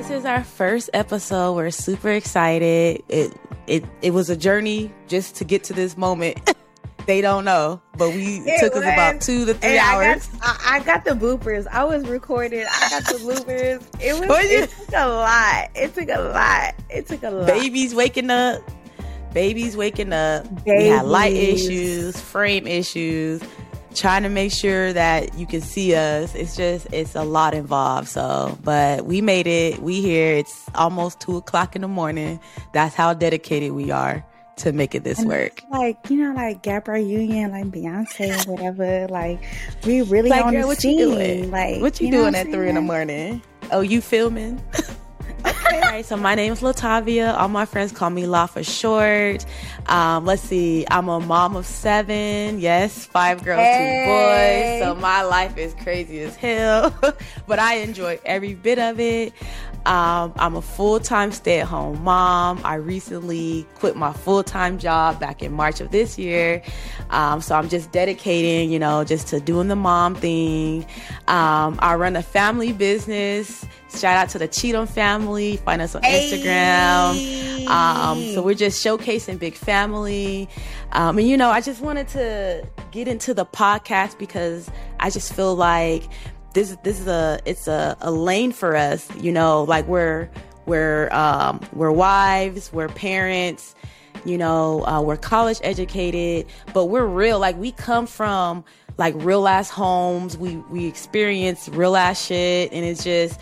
This is our first episode. We're super excited. It it it was a journey just to get to this moment. they don't know, but we it took was, us about two to three hours. I got, I, I got, the bloopers. I was recorded. I got the bloopers. It was. It took a lot. It took a lot. It took a lot. Babies waking up. Babies waking up. Babies. We had light issues, frame issues trying to make sure that you can see us. It's just it's a lot involved. So, but we made it. We here. It's almost two o'clock in the morning. That's how dedicated we are to make it this and work. Like you know, like Gap Reunion, like Beyonce or whatever. Like we really like, on girl, the what scene. You doing? Like what you, you doing at three in the morning? Oh, you filming? All right, so my name is Latavia. All my friends call me La for short. Um, let's see, I'm a mom of seven. Yes, five girls, hey. two boys. So my life is crazy as hell, but I enjoy every bit of it. Um, I'm a full time stay at home mom. I recently quit my full time job back in March of this year. Um, so I'm just dedicating, you know, just to doing the mom thing. Um, I run a family business. Shout out to the Cheatham family. Find us on hey. Instagram. Um, so we're just showcasing big family. Um, and, you know, I just wanted to get into the podcast because I just feel like this this is a it's a, a lane for us you know like we're we're um we're wives we're parents you know uh, we're college educated but we're real like we come from like real ass homes we we experience real ass shit and it's just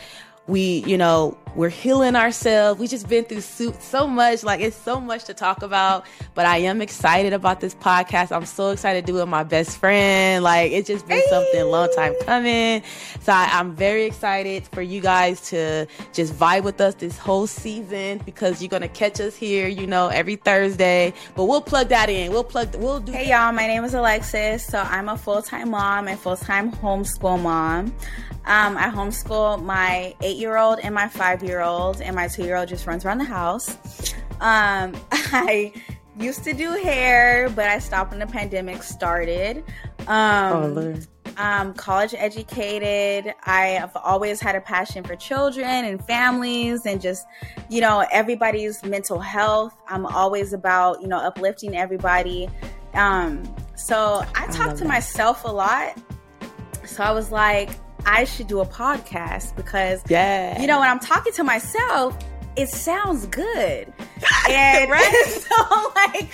we you know we're healing ourselves. We just been through so much. Like it's so much to talk about. But I am excited about this podcast. I'm so excited to do it with my best friend. Like it's just been hey. something a long time coming. So I, I'm very excited for you guys to just vibe with us this whole season because you're gonna catch us here, you know, every Thursday. But we'll plug that in. We'll plug. We'll do. Hey y'all, my name is Alexis. So I'm a full time mom and full time homeschool mom. Um, I homeschool my eight year old and my five year old, and my two year old just runs around the house. Um, I used to do hair, but I stopped when the pandemic started. Um, oh. I'm college educated. I have always had a passion for children and families and just, you know, everybody's mental health. I'm always about, you know, uplifting everybody. Um, so I, I talk to that. myself a lot. So I was like, I should do a podcast because, yeah. you know, when I'm talking to myself, it sounds good. And right? so, like,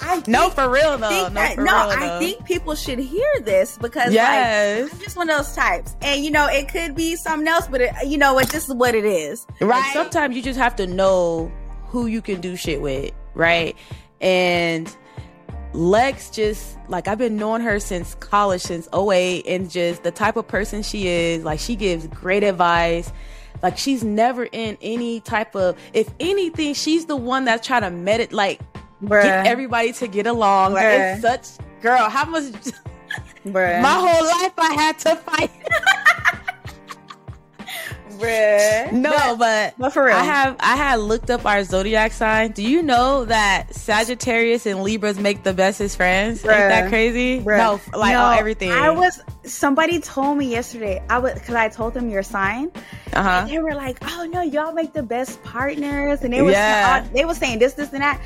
I no, for real though. No, that, no, real, I though. think people should hear this because, yes. like, I'm just one of those types. And, you know, it could be something else, but, it, you know, it's just is what it is. Right. And sometimes you just have to know who you can do shit with, right? And, Lex just like I've been knowing her since college since 08 and just the type of person she is. Like she gives great advice. Like she's never in any type of if anything she's the one that's trying to med like Bruh. get everybody to get along. Like it's such girl how much my whole life I had to fight Bruh. No, but, but for real, I have I had looked up our zodiac sign. Do you know that Sagittarius and Libras make the bestest friends? Bruh. Ain't that crazy? Bruh. No, like no, everything. I was somebody told me yesterday. I was because I told them your sign. Uh huh. They were like, "Oh no, y'all make the best partners," and they were yeah. saying, they were saying this, this, and that.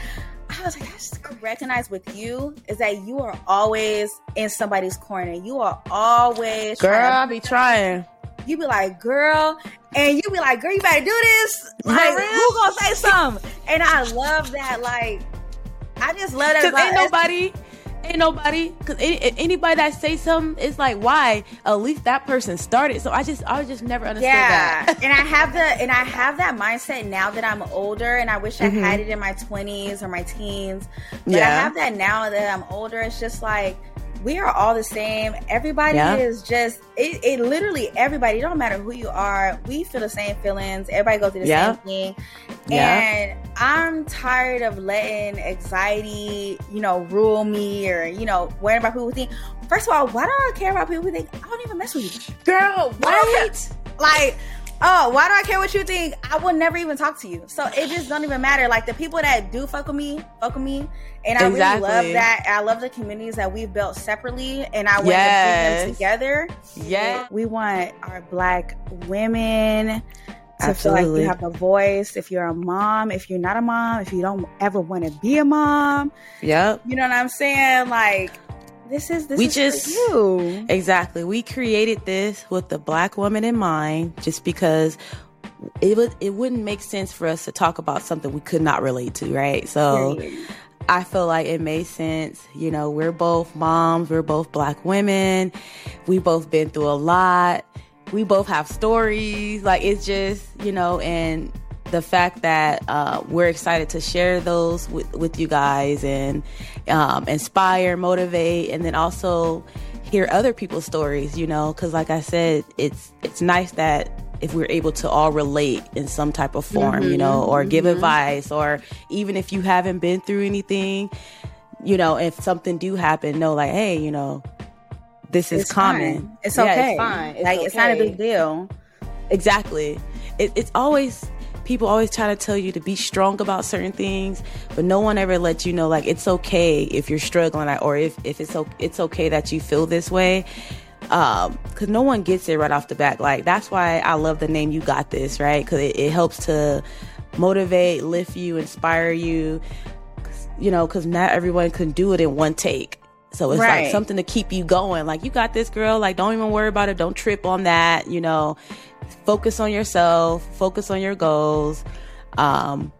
I was like, I just recognize with you is that you are always in somebody's corner. You are always girl. I be trying you be like, girl, and you be like, girl, you better do this. Like, who gonna say something? And I love that. Like, I just love that. Cause ain't nobody, ain't nobody, cause any, anybody that say something, it's like, why? At least that person started. So I just, I just never understood yeah. that. and I have the, and I have that mindset now that I'm older, and I wish I mm-hmm. had it in my 20s or my teens. But yeah. I have that now that I'm older. It's just like we are all the same. Everybody yeah. is just it, it, Literally, everybody. It don't matter who you are. We feel the same feelings. Everybody goes through the yeah. same thing. Yeah. And I'm tired of letting anxiety, you know, rule me or you know worrying about people think. First of all, why do I care about people who think I don't even mess with you, girl? What? Like oh, why do I care what you think? I will never even talk to you. So it just don't even matter. Like the people that do fuck with me, fuck with me. And I exactly. really love that. I love the communities that we've built separately and I want yes. to bring them together. Yeah. We want our black women to Absolutely. feel like you have a voice. If you're a mom, if you're not a mom, if you don't ever want to be a mom. Yep. You know what I'm saying? Like this is this we is just you. exactly we created this with the black woman in mind just because it would it wouldn't make sense for us to talk about something we could not relate to right so I feel like it made sense. You know, we're both moms, we're both black women, we both been through a lot we both have stories. Like it's just, you know, and the fact that uh, we're excited to share those with, with you guys and um, inspire, motivate, and then also hear other people's stories. You know, because like I said, it's it's nice that if we're able to all relate in some type of form, mm-hmm, you know, or mm-hmm. give advice, or even if you haven't been through anything, you know, if something do happen, know like, hey, you know, this is it's common. Fine. It's okay. It's fine. It's like okay. it's not a big deal. Exactly. It, it's always people always try to tell you to be strong about certain things, but no one ever lets you know like it's okay if you're struggling or if if it's it's okay that you feel this way. Um, cause no one gets it right off the back. Like that's why I love the name "You Got This," right? Cause it, it helps to motivate, lift you, inspire you. You know, cause not everyone can do it in one take. So it's right. like something to keep you going. Like, you got this girl. Like, don't even worry about it. Don't trip on that. You know, focus on yourself, focus on your goals, um,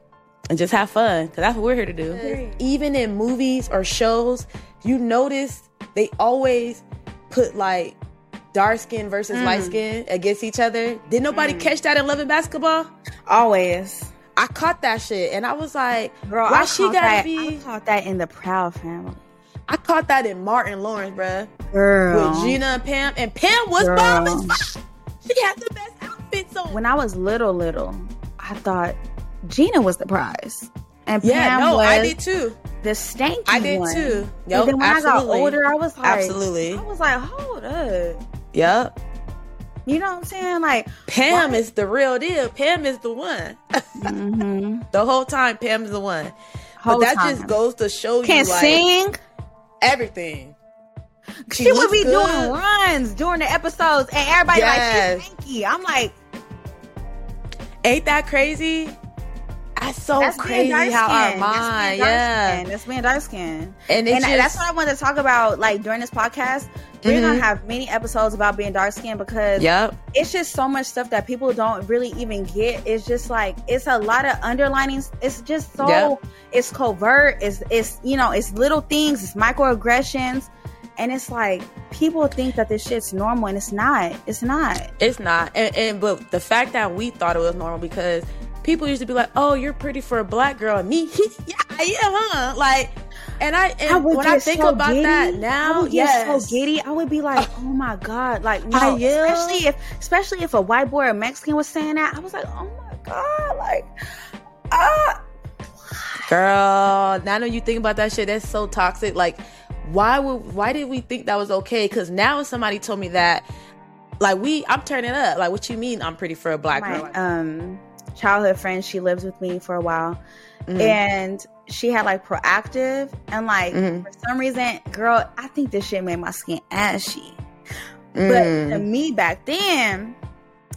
and just have fun. Cause that's what we're here to do. Even in movies or shows, you notice they always put like dark skin versus mm. light skin against each other. Did nobody mm. catch that in Love and Basketball? Always. I caught that shit and I was like, Girl, why I she gotta that, be? I caught that in the Proud Family. I caught that in Martin Lawrence, bruh. Girl. With Gina and Pam. And Pam was bomb as fuck. She had the best outfits on. When I was little, little, I thought Gina was the prize. And Pam was yeah, I did too. The stanky I did one. too. Yep, and then when absolutely. I got older, I was like, absolutely. I was like, hold up. Yep. You know what I'm saying? Like Pam what? is the real deal. Pam is the one. Mm-hmm. the whole time, Pam's the one. Whole but that time. just goes to show you, Can't like, sing everything. She, she would be good. doing runs during the episodes, and everybody yes. like, she's. I'm like, ain't that crazy? That's so that's crazy how our mind, yeah, that's being dark skin, and, and just, that's what I wanted to talk about. Like during this podcast, we're mm-hmm. gonna have many episodes about being dark skinned because yep. it's just so much stuff that people don't really even get. It's just like it's a lot of underlinings. It's just so yep. it's covert. It's it's you know it's little things. It's microaggressions. And it's like people think that this shit's normal, and it's not. It's not. It's not. And, and but the fact that we thought it was normal because people used to be like, "Oh, you're pretty for a black girl." And me, yeah, yeah, huh? Like and I and I when I think so about giddy. that now, yes. so giddy. I would be like, oh my god, like no, especially if especially if a white boy or Mexican was saying that, I was like, oh my god, like ah. Girl, now that you think about that shit, that's so toxic. Like, why would why did we think that was okay? Because now somebody told me that, like we, I'm turning up. Like, what you mean? I'm pretty for a black My, girl. Um, childhood friend, she lives with me for a while, mm-hmm. and she had like Proactiv and like mm-hmm. for some reason, girl, I think this shit made my skin ashy. Mm. But to me back then,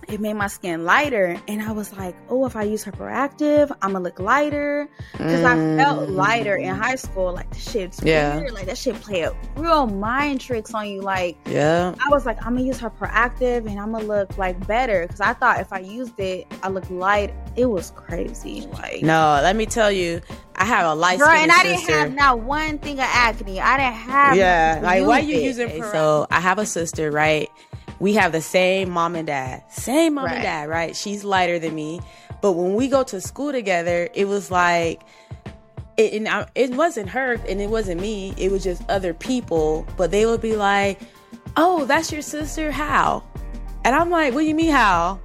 it made my skin lighter. And I was like, oh, if I use her Proactiv, I'm gonna look lighter. Because mm. I felt lighter in high school. Like, the shit's yeah. weird. Like, that shit play a real mind tricks on you. Like, yeah. I was like, I'm gonna use her Proactiv and I'm gonna look like better. Because I thought if I used it, I look light. It was crazy. Like, no, let me tell you, I have a light Girl, and I didn't have not one thing of acne. I didn't have. Yeah, like why you using? Okay, so I have a sister, right? We have the same mom and dad, same mom right. and dad, right? She's lighter than me, but when we go to school together, it was like it, and I, it wasn't her and it wasn't me. It was just other people, but they would be like, "Oh, that's your sister? How?" And I'm like, "What do you mean how?"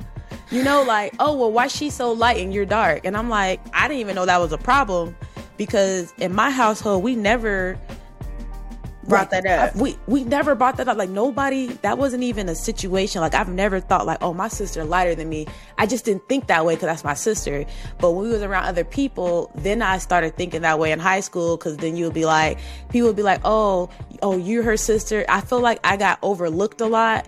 You know, like, "Oh, well, why she so light and you're dark?" And I'm like, "I didn't even know that was a problem." Because in my household, we never brought that up. I, we we never brought that up. Like nobody. That wasn't even a situation. Like I've never thought like, oh, my sister lighter than me. I just didn't think that way because that's my sister. But when we was around other people, then I started thinking that way in high school. Because then you would be like, people would be like, oh, oh, you're her sister. I feel like I got overlooked a lot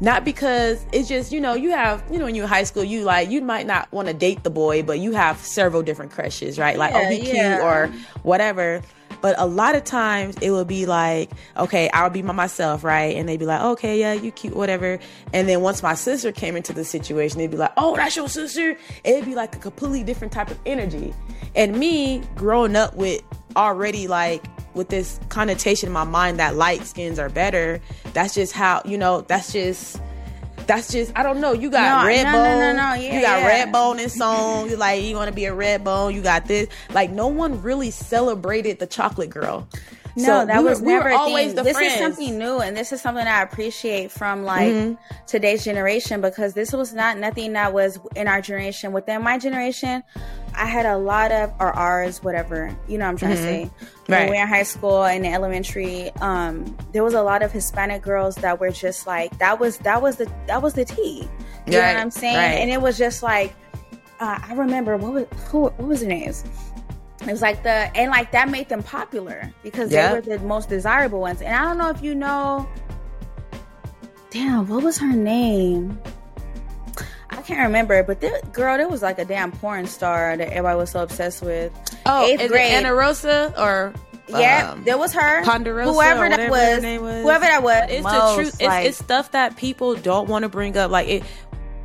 not because it's just you know you have you know when you're in high school you like you might not want to date the boy but you have several different crushes right like oh, Yeah, oh he yeah. cute or whatever but a lot of times it would be like okay i'll be by myself right? And they'd be like okay yeah you cute whatever. And then once my sister came into the situation they'd be like oh that's your sister? It'd be like a completely different type of energy. And me growing up with already like with this connotation in my mind that light skins are better that's just how you know that's just that's just I don't know. You got No, red no, bone. no, no, no. Yeah, you got yeah. red bone in song. You like you want to be a red bone. You got this. Like no one really celebrated the chocolate girl. No, So that we was we were never a always this friends. is something new, and this is something I appreciate from like Mhm. today's generation because this was not nothing that was in our generation. Within my generation, I had a lot of or ours, whatever you know. what I'm trying to say. Mm-hmm. Right. When we were in high school and elementary, um, there was a lot of Hispanic girls that were just like that was that was the that was the tea. You know Right, what I'm saying? right. And it was just like uh, I remember what was who what was their names. It was like the and like that made them popular because Yeah. they were the most desirable ones. And I don't know if you know. Damn, what was her name? I can't remember, but this girl, there was like a damn porn star that everybody was so obsessed with. Oh, Eighth is grade. it Anna Rosa or yeah, um, there was her. Ponderosa whoever that was, was. whoever that was. It's most, the truth. like- it's, it's stuff that people don't want to bring up. Like it,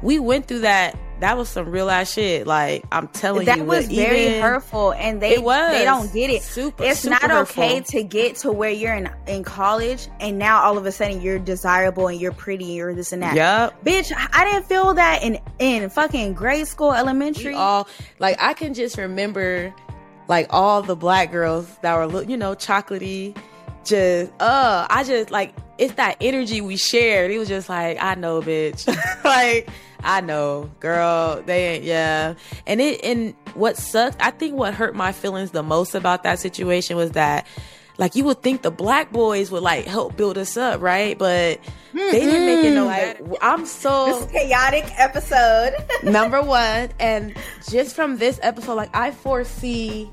we went through that. That was some real ass shit. Like I'm telling that you, that was very even- hurtful, and they they don't get it. Super- it's super not okay hurtful. to get to where you're in in college, and now all of a sudden you're desirable and you're pretty and you're this and that. Yup. Bitch, I didn't feel that in in fucking grade school, elementary. We all like I can just remember like all the black girls that were look you know chocolatey just uh I just like it's that energy we shared. It was just like I know bitch. Like I know girl. They ain't yeah. And it and what sucked I think what hurt my feelings the most about that situation was that like you would think the black boys would like help build us up right? But they didn't make it no like I'm so this chaotic episode. number one and just from this episode like i foresee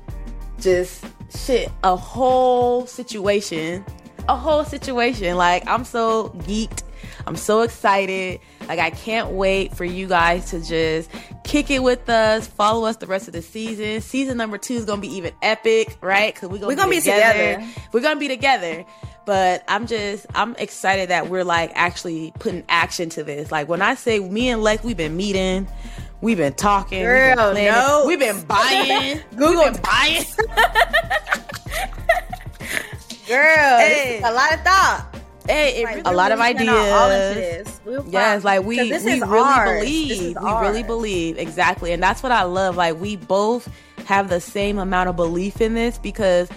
just shit a whole situation a whole situation. Like i'm so geeked. I'm so excited. Like i can't wait for you guys to just kick it with us follow us the rest of the season. Season number two is gonna be even epic right? Because we're gonna, We're be together. we're gonna be together. But i'm just i'm excited that we're like actually putting action to this. Like when i say me and lex we've been meeting. We've been talking. We've been Girl, planning, no. we've been buying. Google we've been buying Girl, Hey. a lot of thought. hey Like, really- a lot of ideas all into this. We'll Yes, like we we really ours. Believe. We really believe exactly, and that's what I love. Like we both have the same amount of belief in this because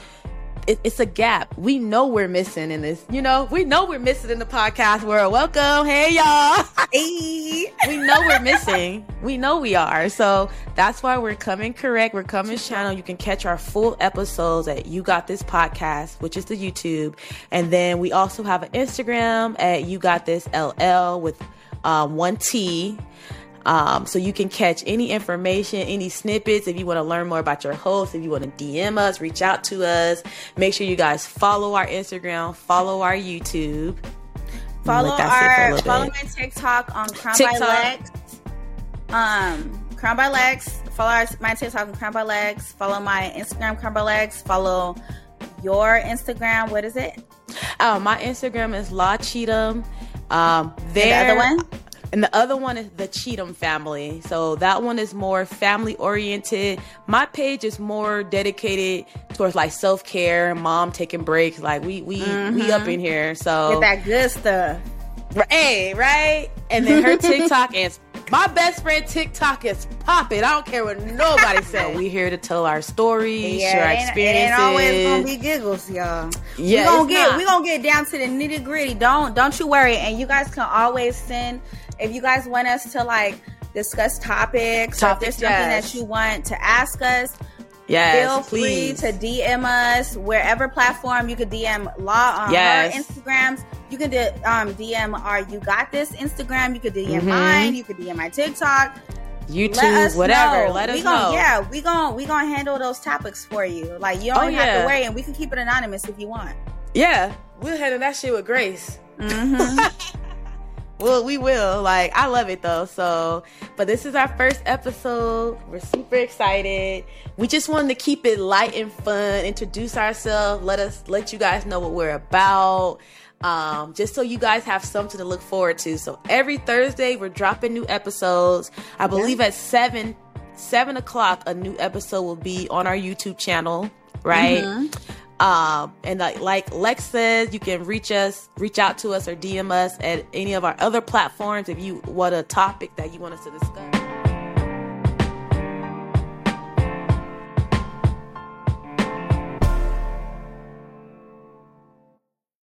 it, it's a gap. We know we're missing in this. You know, we know we're missing in the podcast world. Welcome, hey y'all. Hey. we know we're missing. We know we are. So that's why we're coming correct. We're coming channel. You can catch our full episodes at You Got This Podcast, which is the YouTube. And then we also have an Instagram at You Got This LL with um, one T. Um, so you can catch any information, any snippets. If you want to learn more about your host, if you want to DM us, reach out to us. Make sure you guys follow our Instagram, follow our YouTube. Follow Let that sit for a our follow my TikTok on Crown TikTok. by Lex. Um, Crowned by Lex. Follow our, my TikTok on Crowned by Lex. Follow my Instagram Crowned by Lex. Follow your Instagram. What is it? Oh, my Instagram is La Cheatham. Um, there, the other one? And the other one is the Cheatham family. So that one is more family oriented. My page is more dedicated towards like self care, mom taking breaks. Like we we we up mm-hmm. in here. So Get that good stuff. hey, right? And then her TikTok is my best friend TikTok is popping. I don't care what nobody says. we here to tell our stories, share our experiences. It ain't always gonna be giggles, y'all. Yeah, we gonna get not. we gonna get down to the nitty gritty. Don't don't you worry. And you guys can always send if you guys want us to like discuss topics, or if there's something yes. that you want to ask us. yes, feel please. free to DM us wherever platform you could DM La on Yes. her Instagrams. You can do, um, DM our You Got This Instagram. You could DM Mhm. mine. You could DM my TikTok. YouTube, Let whatever. know. Let us we gon- know. Yeah, we gon' we gonna handle those topics for you. Like you don't Oh, even have yeah. to worry, and we can keep it anonymous if you want. Yeah, we'll handle that shit with grace. Mm-hmm. well, we will. Like, I love it though. So, but this is our first episode. We're super excited. We just wanted to keep it light and fun, introduce ourselves, let us let you guys know what we're about. Um, just so you guys have something to look forward to. So every Thursday we're dropping new episodes. I believe at seven seven o'clock a new episode will be on our YouTube channel, right? Mm-hmm. Um, and like, like Lex says, you can reach us, reach out to us or DM us at any of our other platforms if you want a topic that you want us to discuss.